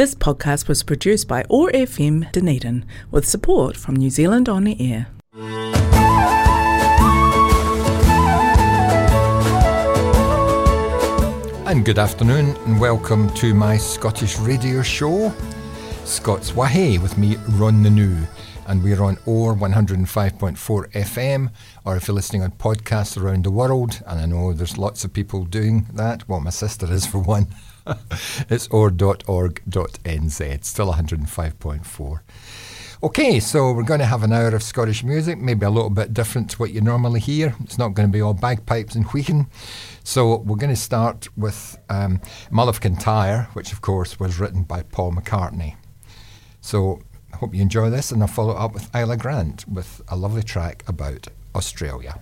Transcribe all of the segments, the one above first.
This podcast was produced by OAR FM Dunedin with support from New Zealand On the Air. And good afternoon, and welcome to my Scottish radio show, Scots Wahey, with me, Ron New. And we're on OR 105.4 FM, or if you're listening on podcasts around the world, and I know there's lots of people doing that, well, my sister is for one, it's or.org.nz, still 105.4. Okay, so we're going to have an hour of Scottish music, maybe a little bit different to what you normally hear. It's not going to be all bagpipes and wheeking. So we're going to start with um, Mull of Kintyre, which of course was written by Paul McCartney. So I hope you enjoy this, and I'll follow up with Isla Grant with a lovely track about Australia.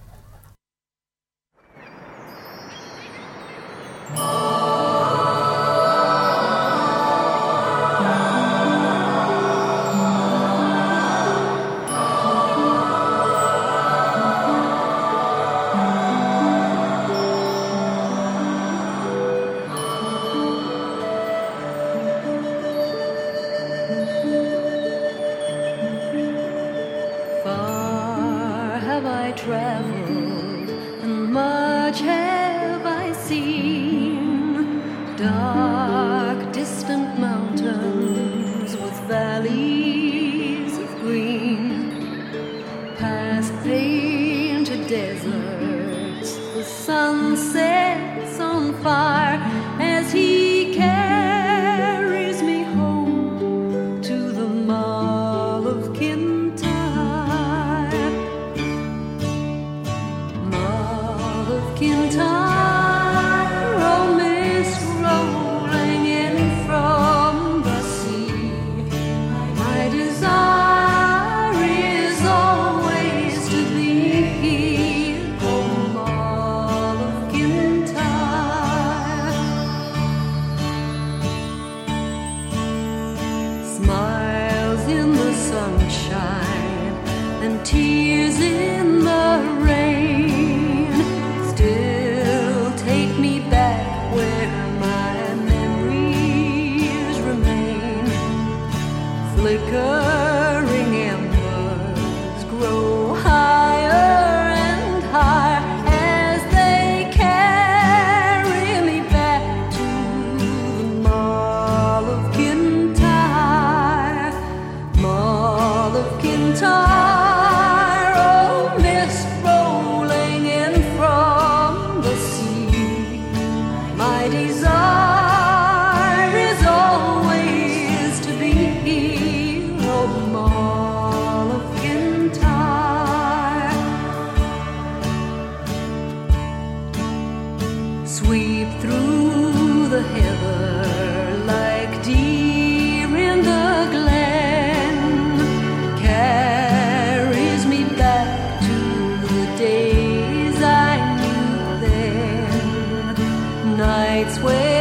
nights way.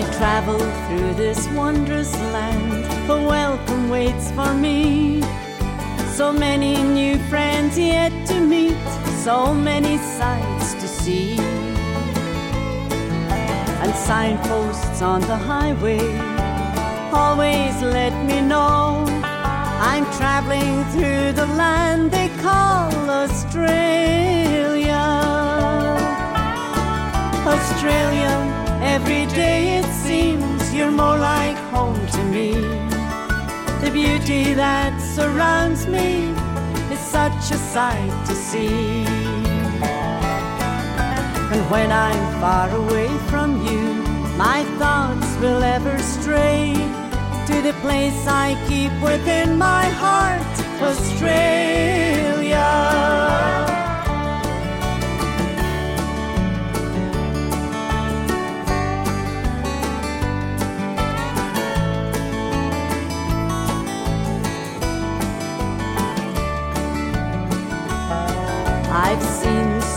Travel through this wondrous land, a welcome waits for me. So many new friends yet to meet, so many sights to see. And signposts on the highway always let me know I'm traveling through the land they call Australia. Australia, every day it seems you're more like home to me. The beauty that surrounds me is such a sight to see. And when I'm far away from you, my thoughts will ever stray to the place I keep within my heart, Australia.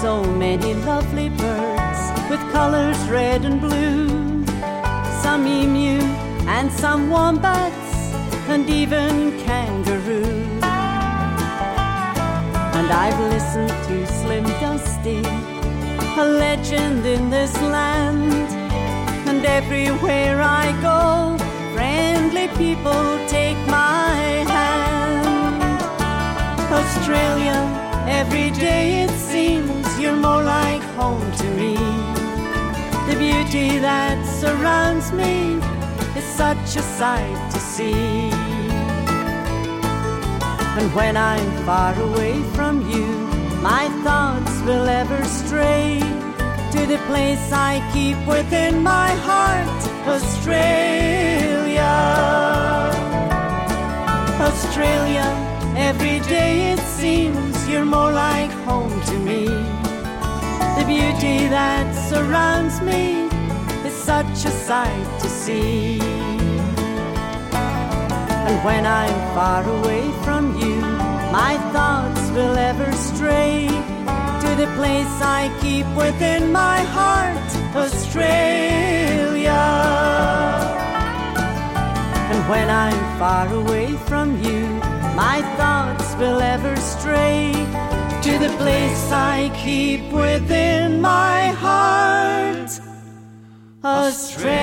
So many lovely birds with colors red and blue, some emu and some wombats and even kangaroos. And I've listened to Slim Dusty, a legend in this land. And everywhere I go, friendly people take my hand. Australia Every day it seems you're more like home to me. The beauty that surrounds me is such a sight to see. And when I'm far away from you, my thoughts will ever stray to the place I keep within my heart, Australia. Australia, every day it seems you're more like home to me. The beauty that surrounds me is such a sight to see. And when I'm far away from you, my thoughts will ever stray to the place I keep within my heart, Australia. And when I'm far away from you, my thoughts will ever stray the place I keep within my heart, Australia.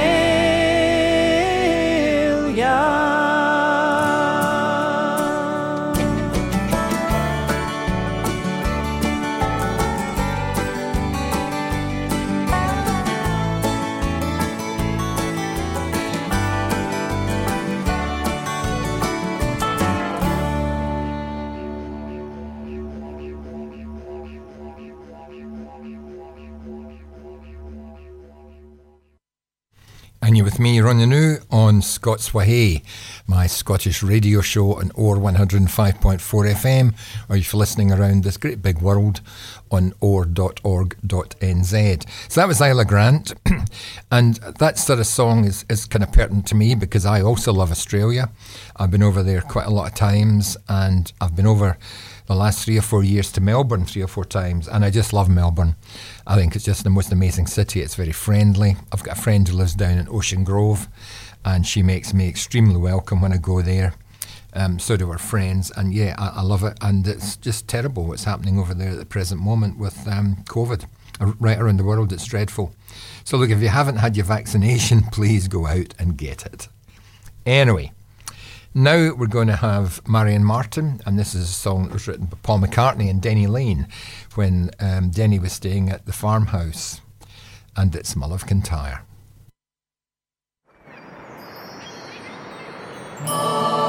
With me, Ron New, on Scots Wha Hae, my Scottish radio show on OR 105.4 FM, or if you're listening around this great big world on oar.org.nz. So that was Isla Grant, and that sort of song is, is kind of pertinent to me because I also love Australia. I've been over there quite a lot of times, and I've been over the last three or four years to Melbourne three or four times, and I just love Melbourne. I think it's just the most amazing city. It's very friendly. I've got a friend who lives down in Ocean Grove, and she makes me extremely welcome when I go there. Um, so do our friends, and yeah, I, I, love it. And it's just terrible what's happening over there at the present moment with um, COVID. Right around the world, it's dreadful. So, look, if you haven't had your vaccination, please go out and get it. Anyway, now we're going to have Marion Martin, and this is a song that was written by Paul McCartney and Denny Lane when um, Denny was staying at the farmhouse, and it's Mull of Kintyre. Tire.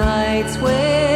Mull of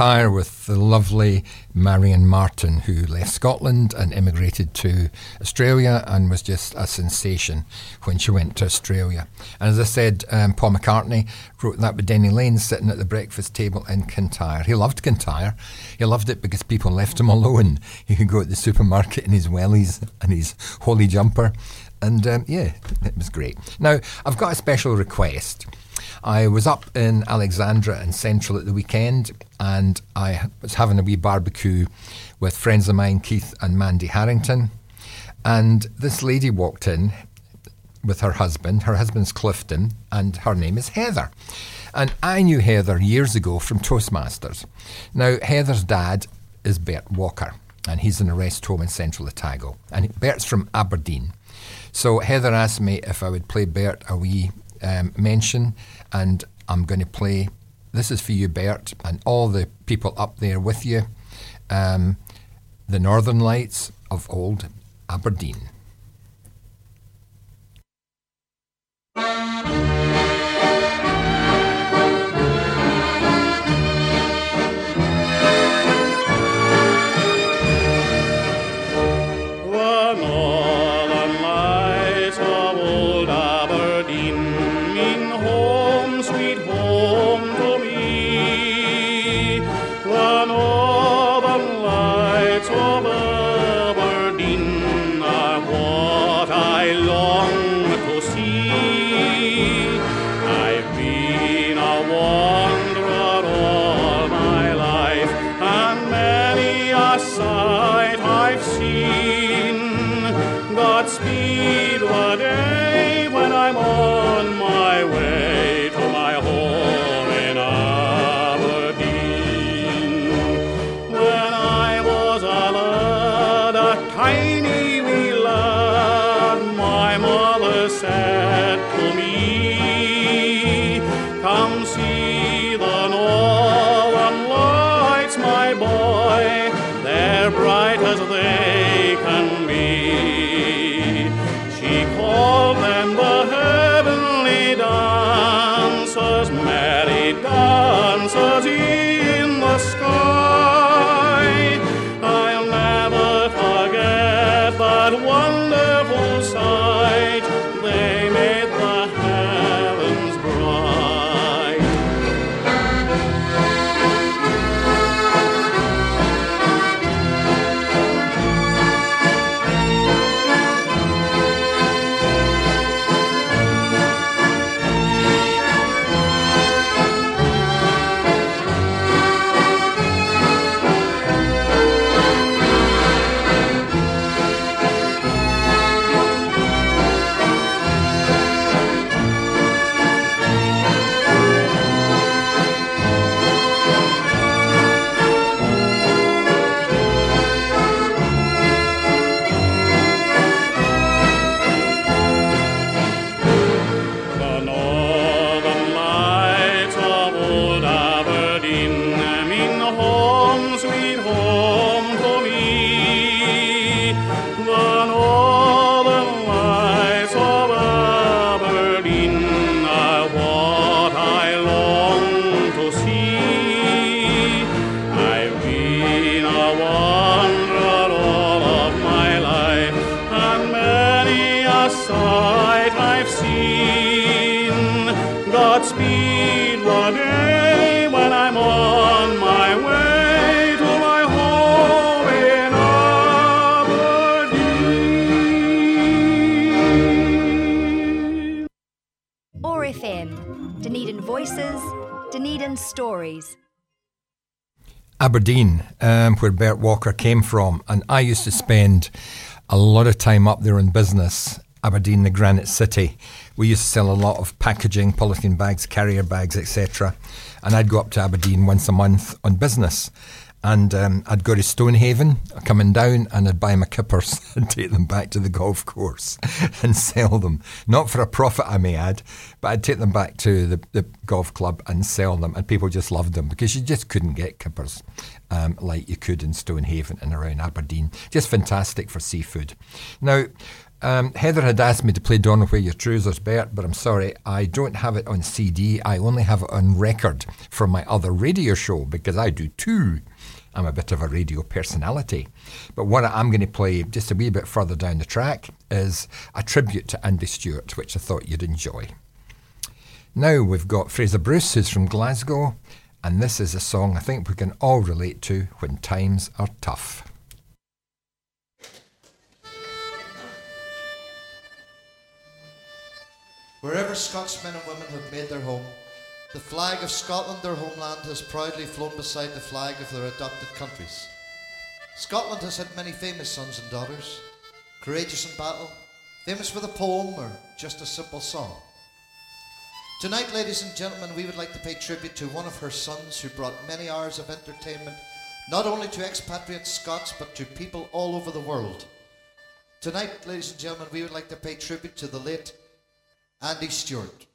Kintyre with the lovely Marion Martin, who left Scotland and immigrated to Australia and was just a sensation when she went to Australia. And as I said, um, Paul McCartney wrote that with Denny Lane sitting at the breakfast table in Kintyre. He loved Kintyre. He loved it because people left him alone. He could go to the supermarket in his wellies and his holey jumper. And um, yeah, it was great. Now, I've got a special request. I was up in Alexandra and Central at the weekend, and I was having a wee barbecue with friends of mine, Keith and Mandy Harrington. And this lady walked in with her husband. Her husband's Clifton, and her name is Heather. And I knew Heather years ago from Toastmasters. Now, Heather's dad is Bert Walker, and he's in a rest home in central Otago. And Bert's from Aberdeen. So Heather asked me if I would play Bert a wee um, mention and I'm going to play. This is for you, Bert, and all the people up there with you. Um, the Northern Lights of Old Aberdeen. not speed. Aberdeen, um, where Bert Walker came from, and I used to spend a lot of time up there in business. Aberdeen, the Granite City. We used to sell a lot of packaging, polythene bags, carrier bags, etc. And I'd go up to Aberdeen once a month on business. And um, I'd go to Stonehaven coming down and I'd buy my kippers and take them back to the golf course and sell them. Not for a profit, I may add, but I'd take them back to the, the golf club and sell them. And people just loved them because you just couldn't get kippers um, like you could in Stonehaven and around Aberdeen. Just fantastic for seafood. Now, um, Heather had asked me to play Don't Your Trousers, Bert, but I'm sorry, I don't have it on CD. I only have it on record from my other radio show because I do two. I'm a bit of a radio personality. But what I'm going to play just a wee bit further down the track is a tribute to Andy Stewart, which I thought you'd enjoy. Now we've got Fraser Bruce, who's from Glasgow, and this is a song I think we can all relate to when times are tough. Wherever Scotsmen and women have made their home, the flag of Scotland, their homeland, has proudly flown beside the flag of their adopted countries. Scotland has had many famous sons and daughters, courageous in battle, famous for a poem or just a simple song. Tonight, ladies and gentlemen, we would like to pay tribute to one of her sons who brought many hours of entertainment not only to expatriate Scots but to people all over the world. Tonight, ladies and gentlemen, we would like to pay tribute to the late Andy Stewart.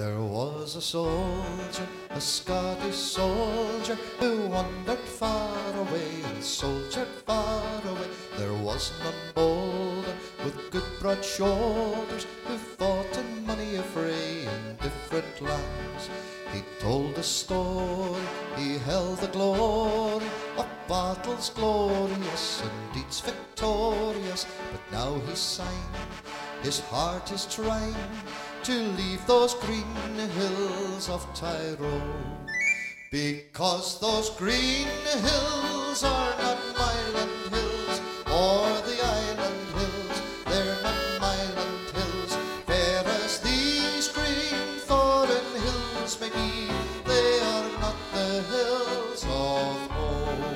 There was a soldier, a Scottish soldier, who wandered far away and soldiered far away. There was none bolder, with good broad shoulders, who fought in many a fray in different lands. He told a story, he held the glory of battles glorious and deeds victorious. But now he's signed, his heart is trying to leave those green hills of Tyrol. Because those green hills are not Myland hills or the island hills, they're not Myland hills. Fair as these green foreign hills may be, they are not the hills of home.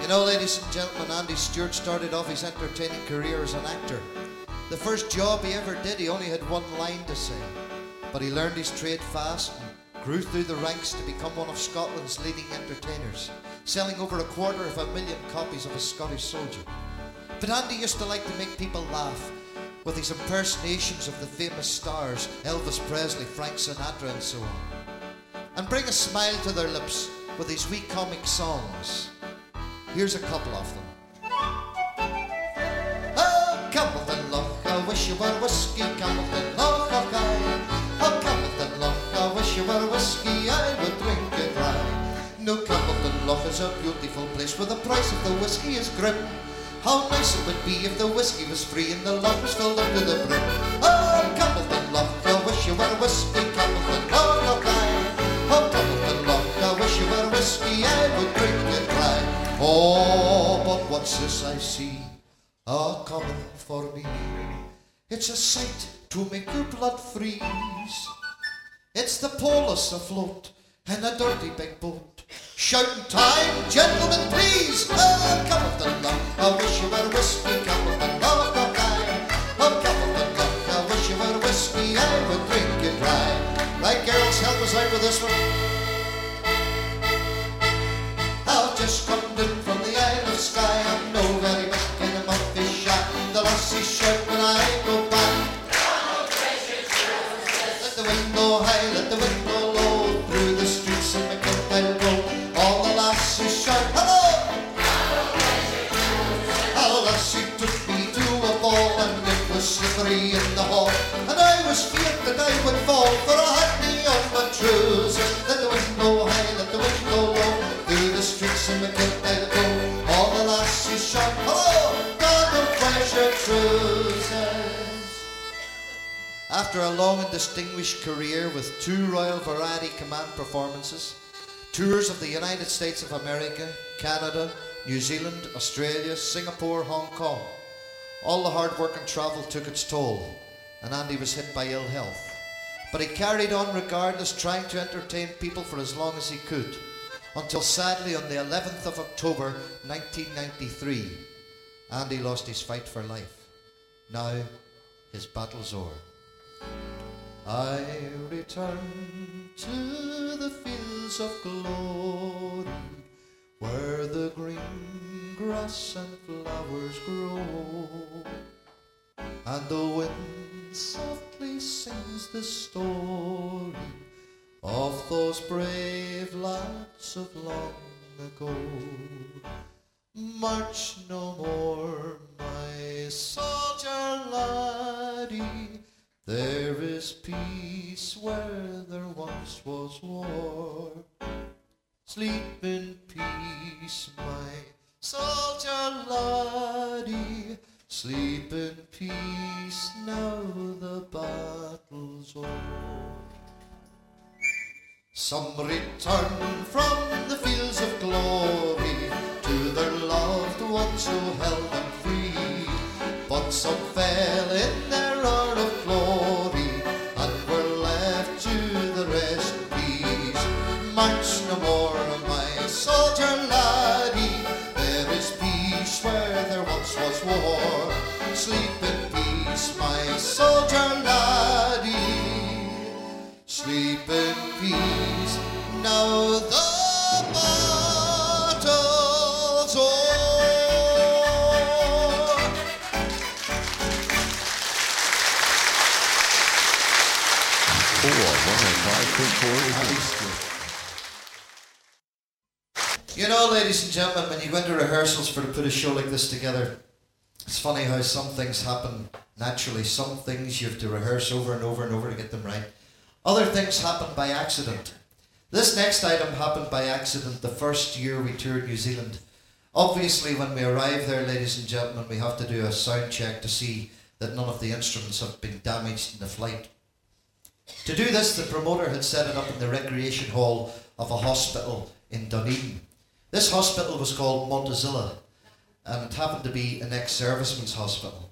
You know, ladies and gentlemen, Andy Stewart started off his entertaining career as an actor. The first job he ever did, he only had one line to say. But he learned his trade fast and grew through the ranks to become one of Scotland's leading entertainers, selling over a quarter of a million copies of a Scottish soldier. But Andy used to like to make people laugh with his impersonations of the famous stars Elvis Presley, Frank Sinatra, and so on, and bring a smile to their lips with his wee comic songs. Here's a couple of them. Wish you were whiskey, Campbellton Loch, oh, guy. Oh, Campbellton Loch, I wish you were whiskey, I would drink it dry. No, Campbellton Loch is a beautiful place where the price of the whiskey is grim. How nice it would be if the whiskey was free and the loch was filled up to the brim. Oh, Campbellton Loch, I wish you were whiskey, Campbellton Loch, oh, guy. Oh, Campbellton Loch, I wish you were whiskey, I would drink it dry. Oh, but what's this I see? A coming for me. It's a sight to make your blood freeze. It's the Polis afloat in a dirty big boat. Shouting time, gentlemen, please. a cup of the Loch, I wish you were whiskey, A cup of Campbellton Loch, oh, guy. Oh, Campbellton Loch, I wish you were whiskey, I would drink it dry. Right, girls, help us out with this one. I'll just come was in the hall. And I was feared that I would fall, for I had me on my trousers. Let the wind blow high, let the wind blow low. Through the streets of McIntyre Road, all the lassies trousers. After a long and distinguished career with two Royal Variety Command performances, tours of the United States of America, Canada, New Zealand, Australia, Singapore, Hong Kong, all the hard work and travel took its toll, and Andy was hit by ill health. But he carried on regardless, trying to entertain people for as long as he could, until sadly on the 11th of October 1993, Andy lost his fight for life. Now his battle's o'er. I return to the fields of glory where the green grass and flowers grow, and the wind softly sings the story of those brave lads of long ago. March no more, my soldier laddie. There is peace where there once was war. Sleep in peace, my soldier laddie. Sleep in peace, now the battle's o'er. Some return from the fields of glory to their loved ones who held them free. But some fell in rehearsals for to put a show like this together, it's funny how some things happen naturally. Some things you have to rehearse over and over and over to get them right. Other things happen by accident. This next item happened by accident the first year we toured New Zealand. Obviously, when we arrive there, ladies and gentlemen, we have to do a sound check to see that none of the instruments have been damaged in the flight. To do this, the promoter had set it up in the recreation hall of a hospital in Dunedin. This hospital was called Montezilla, and it happened to be an ex-serviceman's hospital.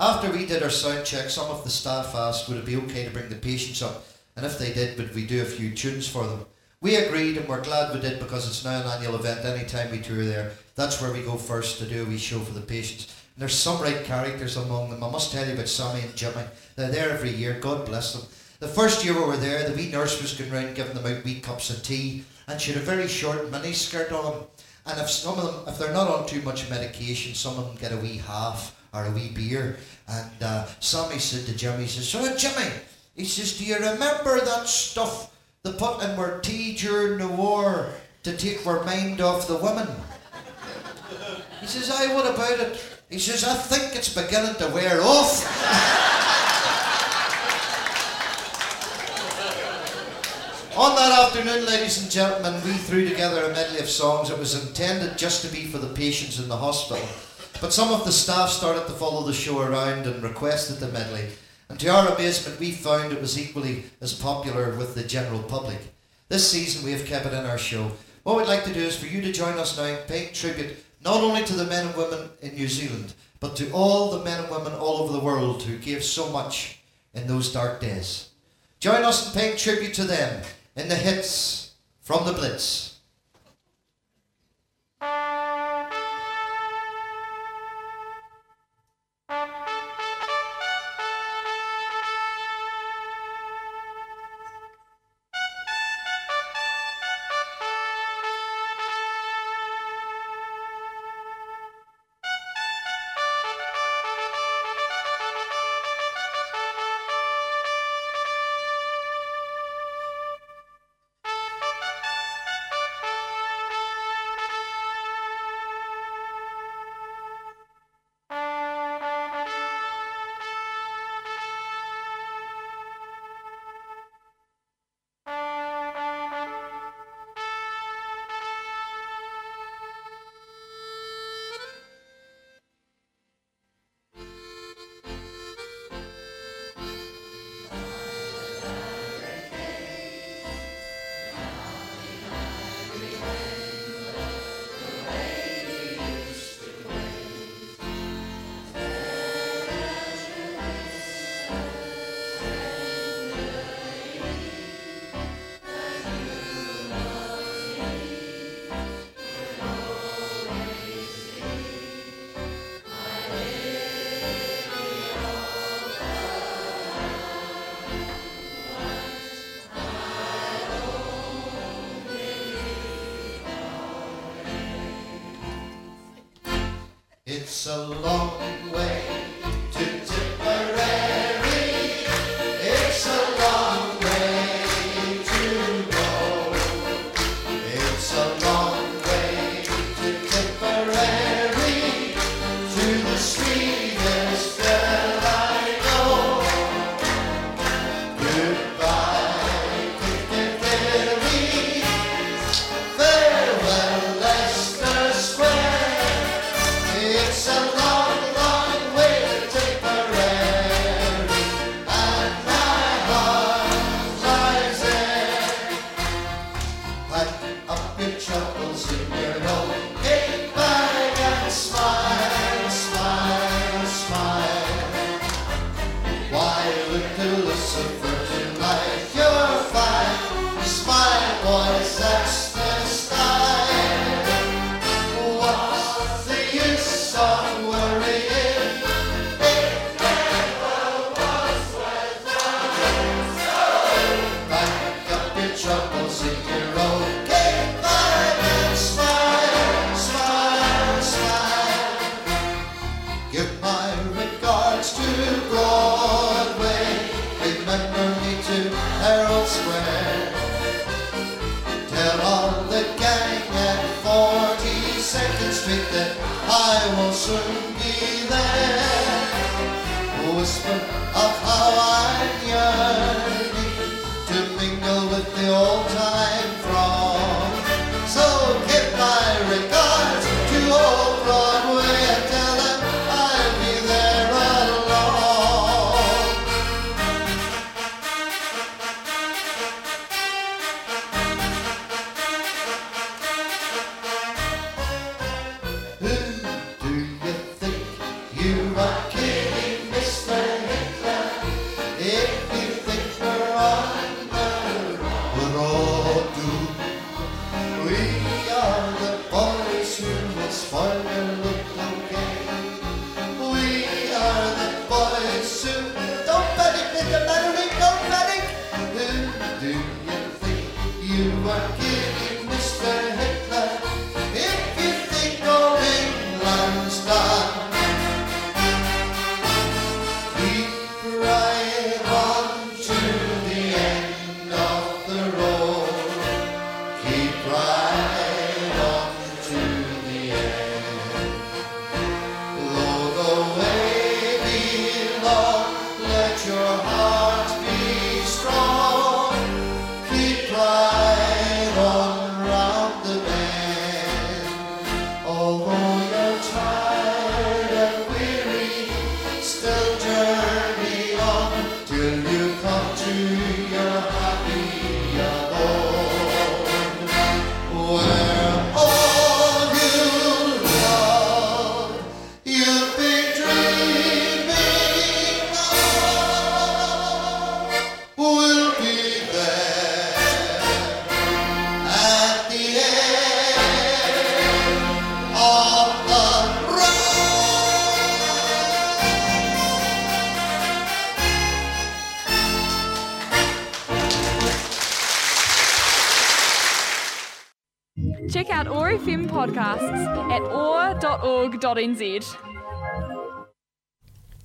After we did our sound check, some of the staff asked would it be okay to bring the patients up, and if they did, would we do a few tunes for them. We agreed, and we're glad we did because it's now an annual event. Anytime we tour there, that's where we go first to do a wee show for the patients. And there's some right characters among them. I must tell you about Sammy and Jimmy. They're there every year. God bless them. The first year we were there, the wee nurse was going round giving them out wee cups of tea, and she had a very short mini skirt on. And if some of them, if they're not on too much medication, some of them get a wee half or a wee beer. And uh, Sammy said to Jimmy, he says, "So Jimmy," he says, "Do you remember that stuff they put in our tea during the war to take our mind off the women?" He says, "Aye, what about it?" He says, "I think it's beginning to wear off." On that afternoon, ladies and gentlemen, we threw together a medley of songs. It was intended just to be for the patients in the hospital. But some of the staff started to follow the show around and requested the medley. And to our amazement, we found it was equally as popular with the general public. This season, we have kept it in our show. What we'd like to do is for you to join us now and pay tribute not only to the men and women in New Zealand, but to all the men and women all over the world who gave so much in those dark days. Join us in paying tribute to them in the hits from the Blitz. It's a long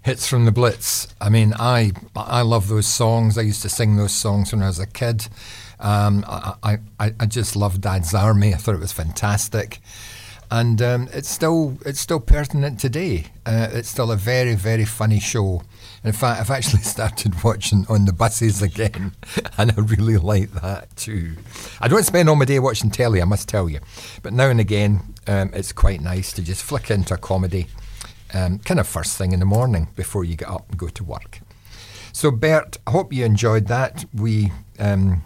Hits from the Blitz. I mean, I I love those songs. I used to sing those songs when I was a kid. Um, I, I I just loved Dad's Army. I thought it was fantastic, and um, it's still it's still pertinent today. Uh, it's still a very very funny show. In fact, I've actually started watching on the buses again, and I really like that too. I don't spend all my day watching telly, I must tell you, but now and again, um, it's quite nice to just flick into a comedy, um, kind of first thing in the morning before you get up and go to work. So, Bert, I hope you enjoyed that. We um,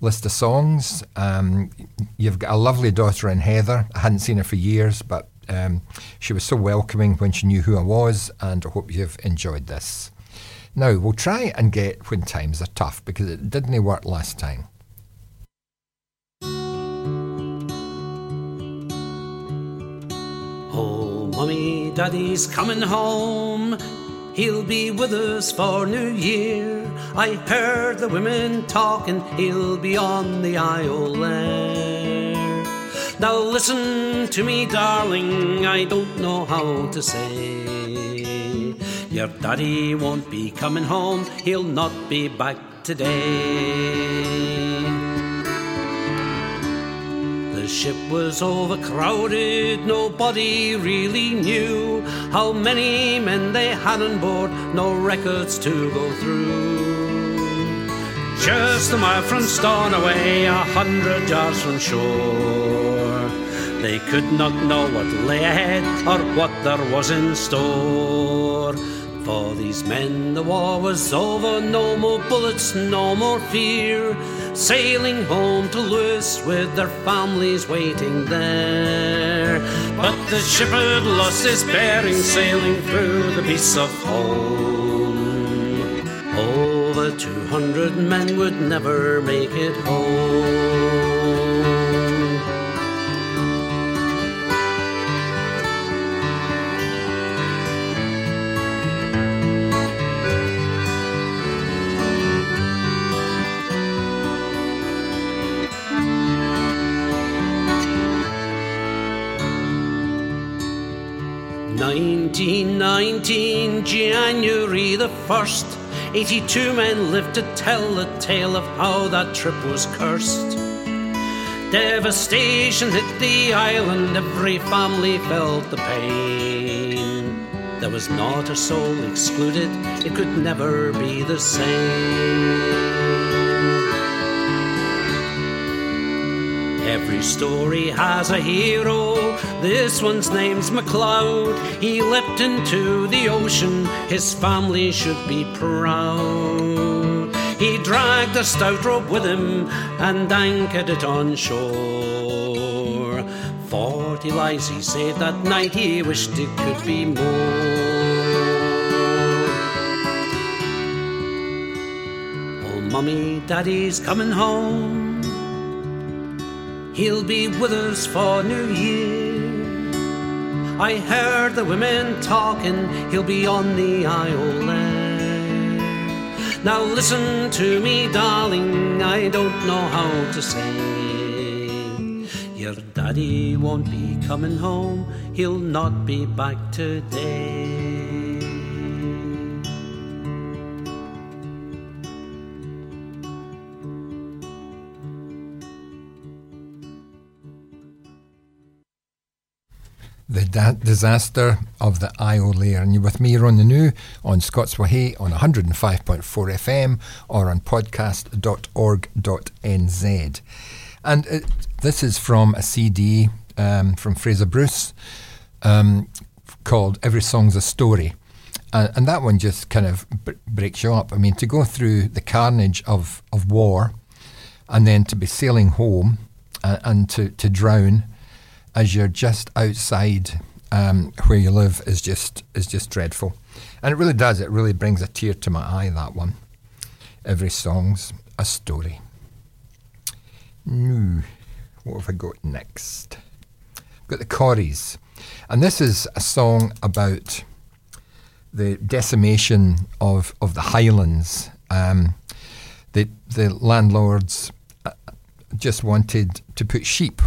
list of songs. Um, you've got a lovely daughter in Heather. I hadn't seen her for years, but um, she was so welcoming when she knew who I was, and I hope you've enjoyed this. Now, we'll try and get When Times Are Tough because it didn't work last time. Oh, mummy, daddy's coming home. He'll be with us for New Year. I heard the women talking, he'll be on the there. Now listen to me, darling, I don't know how to say. Your daddy won't be coming home, he'll not be back today. The ship was overcrowded, nobody really knew how many men they had on board, no records to go through. Just a mile from Stornoway, a hundred yards from shore. They could not know what lay ahead or what there was in store. For these men, the war was over, no more bullets, no more fear. Sailing Holm to Lewis with their families waiting there. But the ship had lost its bearing, sailing through the beasts of home. Over 200 men would never make it home. 1919, January the 1st, 82 men lived to tell the tale of how that trip was cursed. Devastation hit the island, every family felt the pain. There was not a soul excluded, it could never be the same. Every story has a hero. This one's name's MacLeod. He leapt into the ocean. His family should be proud. He dragged a stout rope with him and anchored it on shore. Forty lives he saved that night. He wished it could be more. Oh, mummy, daddy's coming home. He'll be with us for New Year. I heard the women talking, he'll be on the Isle. Now listen to me, darling, I don't know how to say. Your daddy won't be coming home, he'll not be back today. The da- disaster of the Iolaire. And you're with me, Ron the New, on Scots Wha Hae on 105.4 FM or on podcast.org.nz. And it, this is from a CD um, from Fraser Bruce um, called Every Song's a Story. Uh, and that one just kind of b- breaks you up. I mean, to go through the carnage of, of war and then to be sailing home uh, and to, to drown as you're just outside um, where you live is just is just dreadful, and it really does. It really brings a tear to my eye. That one. Every song's a story. No, What have I got next? I've got the Corries, and this is a song about the decimation of of the Highlands. Um, the the landlords uh, just wanted to put sheep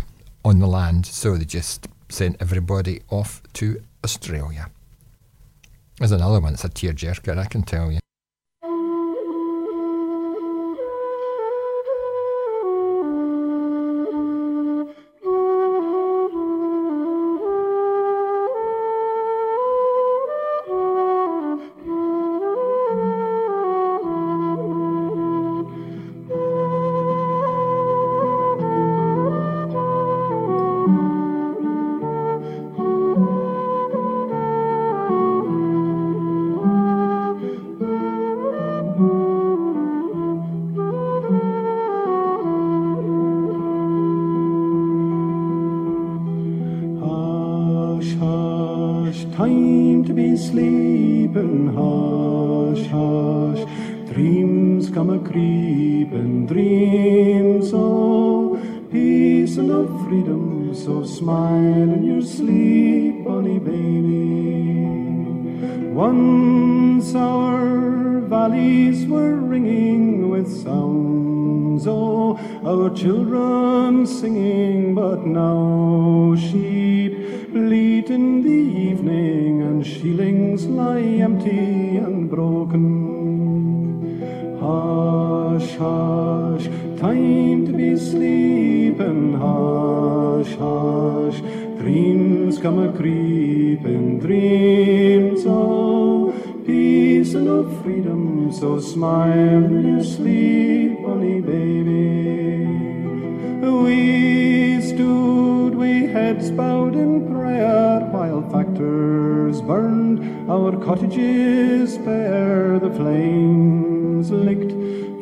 on the land, so they just sent everybody off to Australia. There's another one, it's a tearjerker, I can tell you. Time to be sleeping. Hush, hush, dreams come a creeping. Dreams of peace and of freedom. So smile in your sleep, bonny baby. Once our valleys were ringing with sounds. Oh, our children singing, but now sheep bleat in the and shielings lie empty and broken. Hush, hush, time to be sleeping. Hush, hush, dreams come a creeping, dreams of peace and of freedom. So smile in your sleep, honey baby. We stood, we heads bowed in prayer factors burned our cottages bare. The flames licked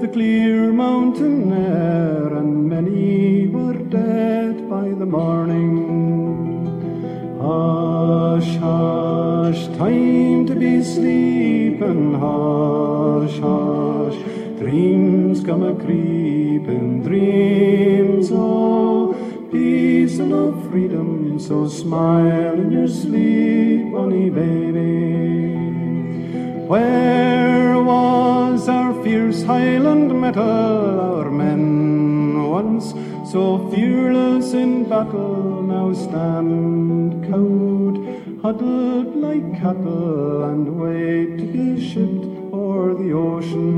the clear mountain air, and many were dead by the morning. Hush, hush, time to be sleeping. Hush, hush, dreams come a creeping, dreams of peace and of freedom. So smile in your sleep, honey baby. Where was our fierce Highland mettle, our men once so fearless in battle, now stand cowed, huddled like cattle, and wait to be shipped o'er the ocean.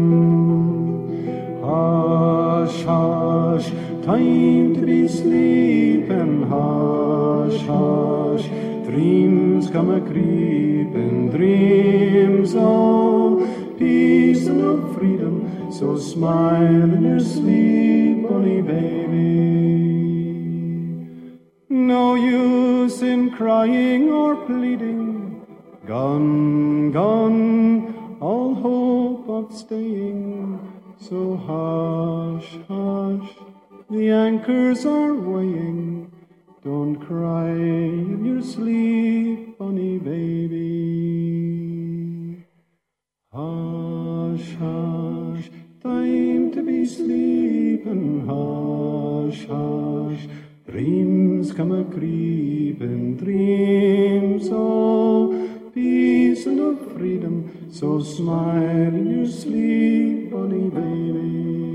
Hush, hush, time to be sleeping. Hush, hush, dreams come a creeping, dreams of peace and of freedom. So smile in your sleep, honey baby. No use in crying or pleading. Gone, gone, all hope of staying. So hush, hush, the anchors are weighing. Don't cry in your sleep, honey baby. Hush, hush, time to be sleeping. Hush, hush, dreams come a creeping, dreams of peace and of freedom. So smile in your sleep, honey baby.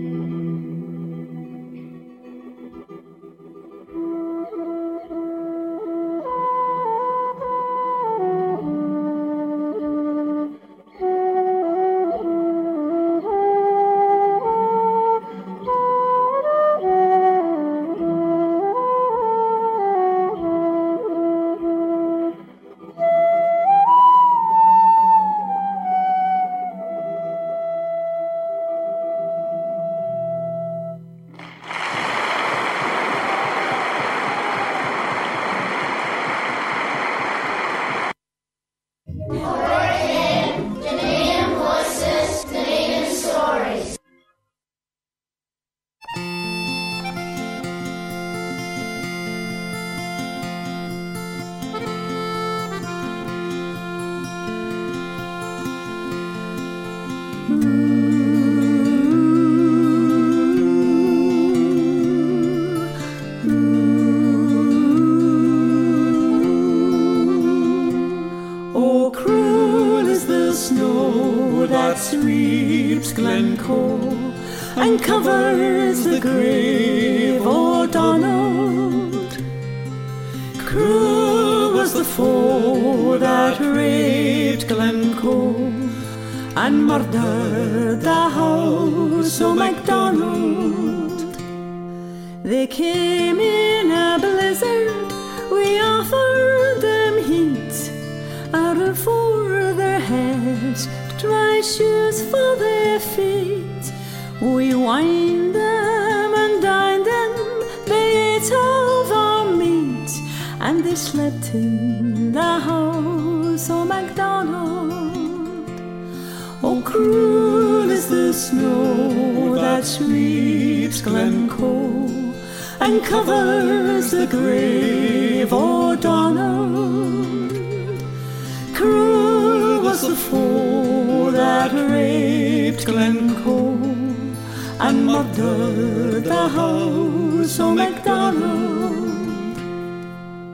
And murdered the house o' MacDonald.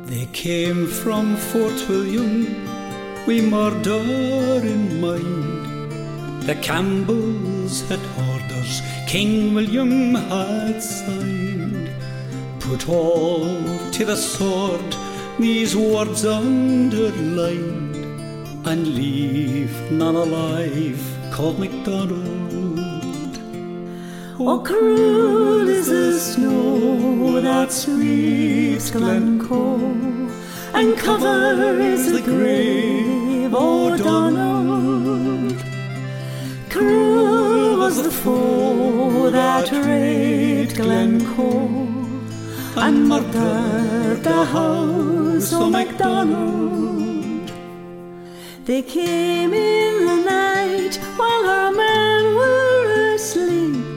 They came from Fort William wi' murder in mind. The Campbells had orders, King William had signed. Put all to the sword, these words underlined, and leave none alive called MacDonald. Oh, cruel is the snow that sweeps Glencoe and covers the grave o' Donald. Cruel was the foe that raped Glencoe and murdered the house of MacDonald. They came in the night while our men were asleep.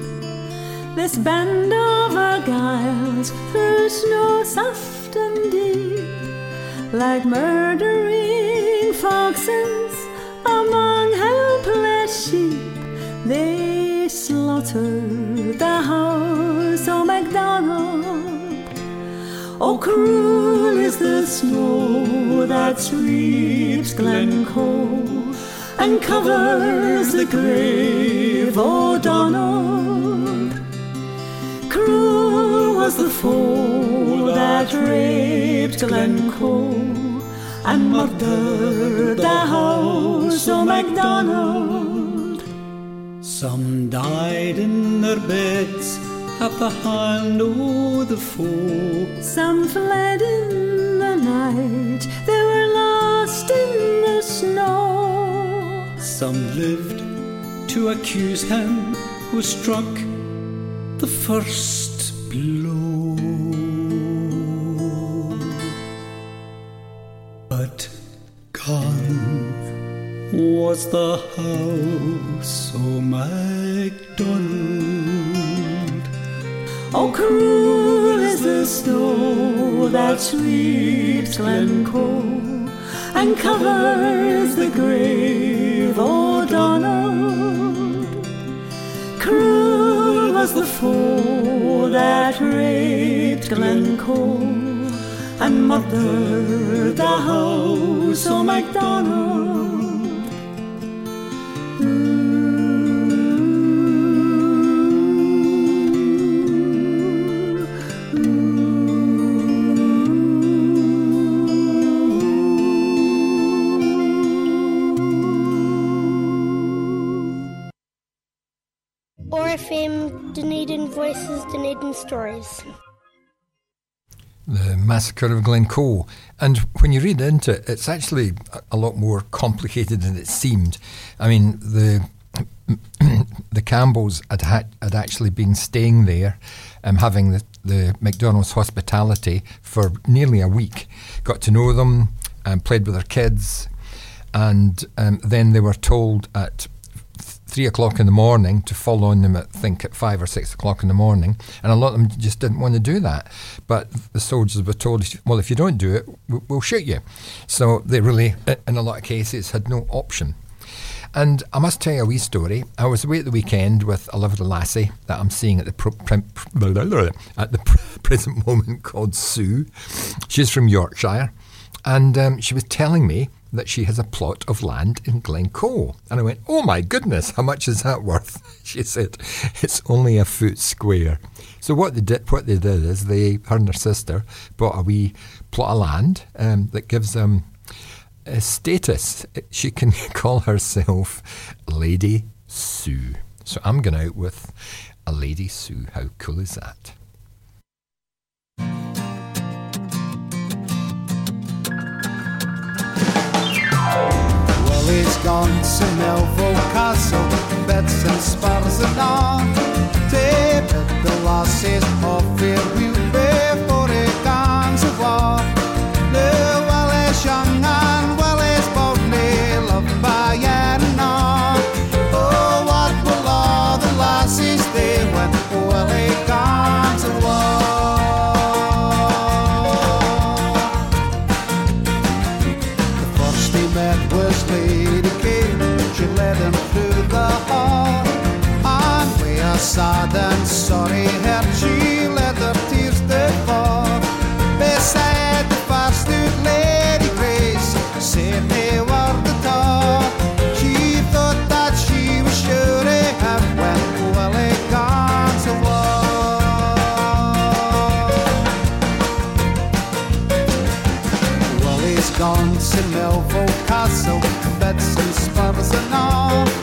This band of Argylls through snow soft and deep, like murdering foxes among helpless sheep, they slaughtered the house of MacDonald. Oh, cruel is the snow that sweeps Glencoe and covers the grave oh, o' Donald. Cruel was the foe that raped Glencoe and murdered the house of MacDonald. Some died in their beds at the hand of the foe. Some fled in the night, they were lost in the snow. Some lived to accuse him who struck the first blow. But gone was the house of MacDonald. Oh, cruel is the snow that sweeps Glencoe and covers the grave was the foe that raped Glencoe and murdered the house of MacDonald. Voices, Dunedin Stories. The Massacre of Glencoe. And when you read into it, it's actually a- lot more complicated than it seemed. I mean, the the Campbells had, had, had actually been staying there, um, having the, the MacDonald's hospitality for nearly a week. Got to know them and played with their kids. And um, then they were told at three o'clock in the morning to fall on them at think at five or six o'clock in the morning, and a lot of them just didn't want to do that. But the soldiers were told, well, if you don't do it, we- we'll shoot you. So they really, in a lot of cases, had no option. And I must tell you a wee story. I was away at the weekend with a lovely lassie that I'm seeing at the at the pr- present moment called Sue. She's from Yorkshire, and um, she was telling me that she has a plot of land in Glencoe. And I went, "Oh my goodness, how much is that worth?" She said, "It's only a foot square." So what they did, what they did is they, her and her sister, bought a wee plot of land um, that gives them a status. She can call herself Lady Sue. So I'm going out with a Lady Sue. How cool is that? To Melville Castle, beds and spars and all. Take the losses of fear sad and sorry, her she let her tears they fall. Beside the fire Lady Grace, said they were the talk. She thought that she was sure to have well, well, it gone to war. Well, he's gone to Melville Castle, bets and spurs and all.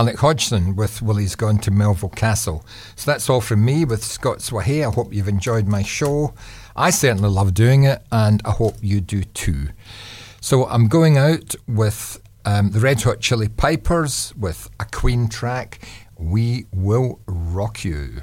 Alec Hodgson with Willie's Gone to Melville Castle. So that's all from me with Scots Wha Hae. I hope you've enjoyed my show. I certainly love doing it, and I hope you do too. So I'm going out with um, the Red Hot Chili Pipers with a Queen track, We Will Rock You.